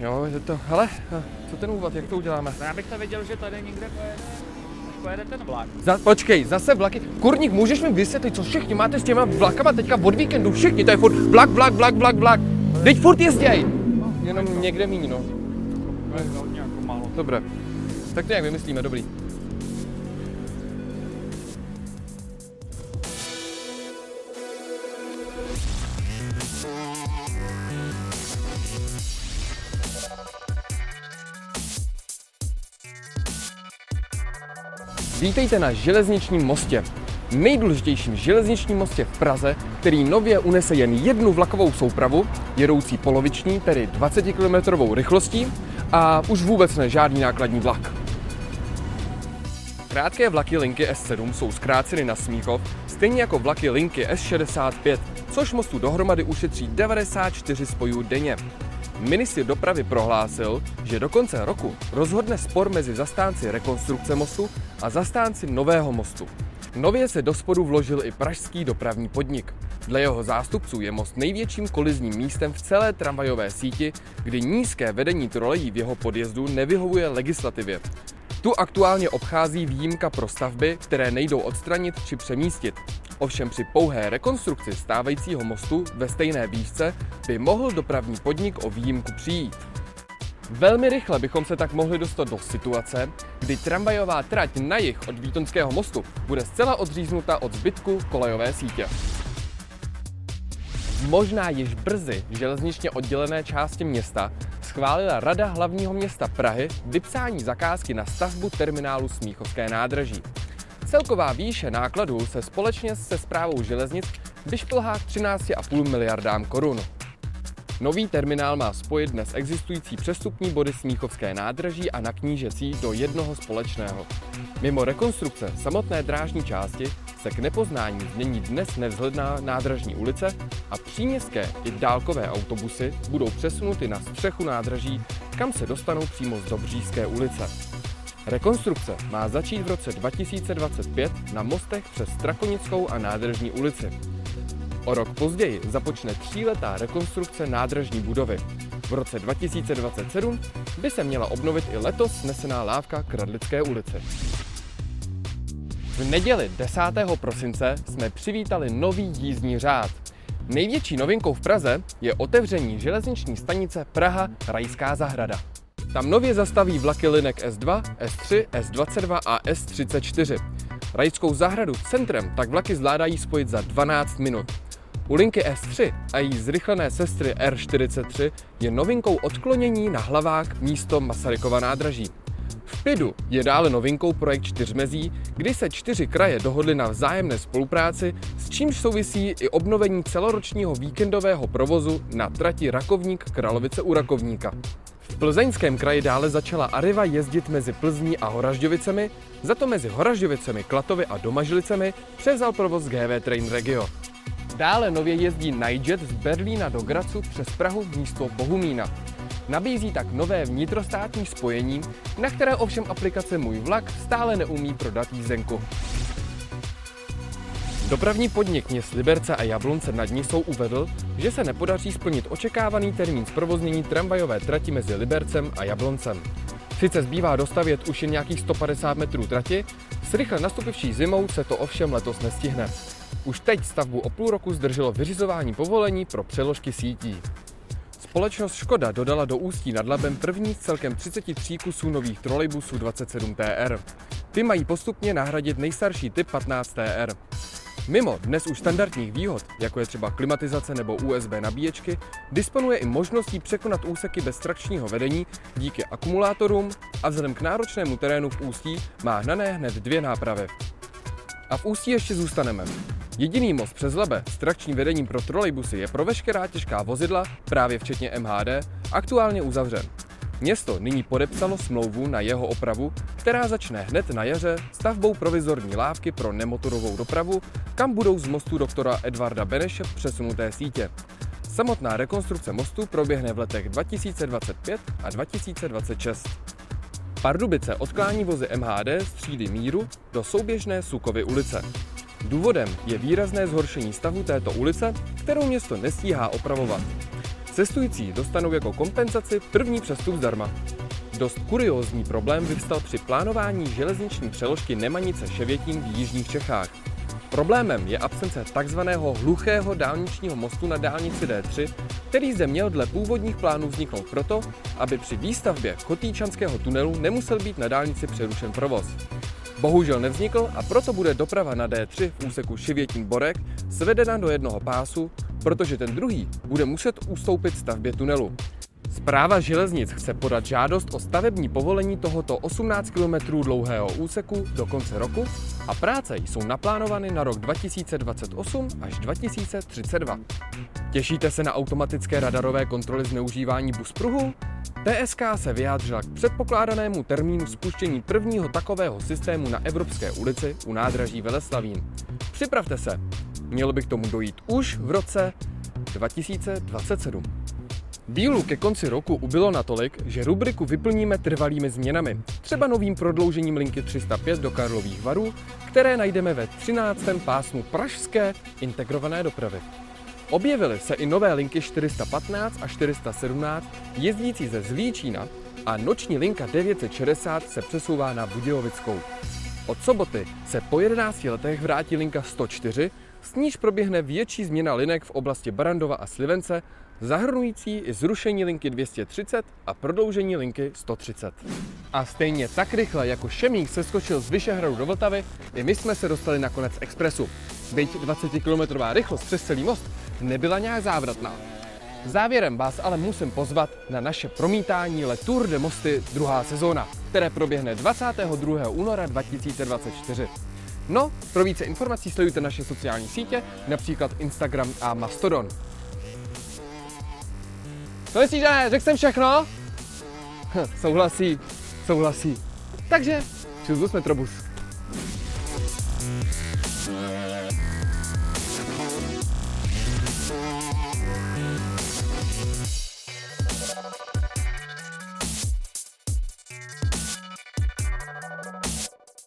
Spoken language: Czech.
Jo, je to, hele, co ten úvod, jak to uděláme? Já bych to viděl, že tady někde pojede, pojede ten vlak. Za, počkej, zase vlaky. Kurník, můžeš mi vysvětlit, co všichni máte s těma vlakama teďka od víkendu? Všichni, to je furt vlak, vlak, vlak, vlak, vlak. Teď furt jezděj. Jenom někde míň, no. To je hodně jako málo. Dobré. Tak to nějak vymyslíme, dobrý. Vítejte na železničním mostě. Nejdůležitějším železničním mostě v Praze, který nově unese jen jednu vlakovou soupravu, jedoucí poloviční, tedy 20 km rychlostí, a už vůbec ne žádný nákladní vlak. Krátké vlaky linky S7 jsou zkráceny na Smíchov, stejně jako vlaky linky S65, což mostu dohromady ušetří 94 spojů denně. Ministr dopravy prohlásil, že do konce roku rozhodne spor mezi zastánci rekonstrukce mostu a zastánci nového mostu. Nově se do sporu vložil i pražský dopravní podnik. Dle jeho zástupců je most největším kolizním místem v celé tramvajové síti, kdy nízké vedení trolejí v jeho podjezdu nevyhovuje legislativě. Tu aktuálně obchází výjimka pro stavby, které nejdou odstranit či přemístit. Ovšem při pouhé rekonstrukci stávajícího mostu ve stejné výšce by mohl dopravní podnik o výjimku přijít. Velmi rychle bychom se tak mohli dostat do situace, kdy tramvajová trať na jih od Vítonského mostu bude zcela odříznuta od zbytku kolejové sítě. Možná již brzy železničně oddělené části města schválila Rada hlavního města Prahy vypsání zakázky na stavbu terminálu Smíchovské nádraží. Celková výše nákladů se společně se zprávou železnic vyšplhá k 13,5 miliardám korun. Nový terminál má spojit dnes existující přestupní body Smíchovské nádraží a na Knížecí do jednoho společného. Mimo rekonstrukce samotné drážní části se k nepoznání změní dnes nevzhledná nádražní ulice a příměstské i dálkové autobusy budou přesunuty na střechu nádraží, kam se dostanou přímo z Dobřížské ulice. Rekonstrukce má začít v roce 2025 na mostech přes Strakonickou a Nádražní ulici. O rok později započne tříletá rekonstrukce nádražní budovy. V roce 2027 by se měla obnovit i letos snesená lávka k Radlické ulici. V neděli 10. prosince jsme přivítali nový jízdní řád. Největší novinkou v Praze je otevření železniční stanice Praha Rajská zahrada. Tam nově zastaví vlaky linek S2, S3, S22 a S34. Rajskou zahradu centrem tak vlaky zvládají spojit za 12 minut. U linky S3 a její zrychlené sestry R43 je novinkou odklonění na hlavák místo Masarykova nádraží. V PIDu je dále novinkou projekt čtyřmezí, kdy se čtyři kraje dohodly na vzájemné spolupráci, s čímž souvisí i obnovení celoročního víkendového provozu na trati Rakovník Kralovice u Rakovníka. Plzeňském kraji dále začala Arriva jezdit mezi Plzní a Horažďovicemi, za to mezi Horažďovicemi, Klatovy a Domažlicemi převzal provoz GV Train Regio. Dále nově jezdí Nightjet z Berlína do Gracu přes Prahu místo Bohumína. Nabízí tak nové vnitrostátní spojení, na které ovšem aplikace Můj vlak stále neumí prodat jízdenku. Dopravní podnik měst Liberce a Jablonce nad Nisou uvedl, že se nepodaří splnit očekávaný termín zprovoznění tramvajové trati mezi Libercem a Jabloncem. Sice zbývá dostavět už jen nějakých 150 metrů trati, s rychle nastupivší zimou se to ovšem letos nestihne. Už teď stavbu o půl roku zdrželo vyřizování povolení pro přeložky sítí. Společnost Škoda dodala do Ústí nad Labem první z celkem 33 kusů nových trolejbusů 27 TR. Ty mají postupně nahradit nejstarší typ 15 TR. Mimo dnes už standardních výhod, jako je třeba klimatizace nebo USB nabíječky, disponuje i možností překonat úseky bez trakčního vedení díky akumulátorům a vzhledem k náročnému terénu v Ústí má hnané hned dvě nápravy. A v Ústí ještě zůstaneme. Jediný most přes Labe s trakčním vedením pro trolejbusy je pro veškerá těžká vozidla, právě včetně MHD, aktuálně uzavřen. Město nyní podepsalo smlouvu na jeho opravu, která začne hned na jaře stavbou provizorní lávky pro nemotorovou dopravu, kam budou z mostu doktora Edvarda Beneše přesunuté sítě. Samotná rekonstrukce mostu proběhne v letech 2025 a 2026. Pardubice odklání vozy MHD z třídy Míru do souběžné Sukovy ulice. Důvodem je výrazné zhoršení stavu této ulice, kterou město nestíhá opravovat. Cestující dostanou jako kompenzaci první přestup zdarma. Dost kuriózní problém vyvstal při plánování železniční přeložky Nemanice Ševětín v jižních Čechách. Problémem je absence takzvaného hluchého dálničního mostu na dálnici D3, který zde měl dle původních plánů vzniknout proto, aby při výstavbě Kotýčanského tunelu nemusel být na dálnici přerušen provoz. Bohužel nevznikl a proto bude doprava na D3 v úseku Šivětín-Borek svedena do jednoho pásu, protože ten druhý bude muset ustoupit stavbě tunelu. Zpráva železnic chce podat žádost o stavební povolení tohoto 18 km dlouhého úseku do konce roku a práce jsou naplánovány na rok 2028 až 2032. Těšíte se na automatické radarové kontroly zneužívání buspruhu? TSK se vyjádřila k předpokládanému termínu spuštění prvního takového systému na Evropské ulici u nádraží Veleslavín. Připravte se, mělo by k tomu dojít už v roce 2027. Dílu ke konci roku ubylo natolik, že rubriku vyplníme trvalými změnami, třeba novým prodloužením linky 305 do Karlových varů, které najdeme ve 13. pásmu pražské integrované dopravy. Objevily se i nové linky 415 a 417 jezdící ze Zlíčína a noční linka 960 se přesouvá na Budějovickou. Od soboty se po 11 letech vrátí linka 104, s níž proběhne větší změna linek v oblasti Barandova a Slivence, zahrnující i zrušení linky 230 a prodloužení linky 130. A stejně tak rychle, jako Šemík se skočil z Vyšehradu do Vltavy, i my jsme se dostali na konec expresu. Byť 20-kilometrová rychlost přes celý most nebyla nějak závratná. Závěrem vás ale musím pozvat na naše promítání Le Tour de Mosty druhá sezóna, které proběhne 22. února 2024. No, pro více informací sledujte naše sociální sítě, například Instagram a Mastodon. No myslíš, že? Řekl jsem všechno? Hm, souhlasí, souhlasí. Takže, čus Metrobus.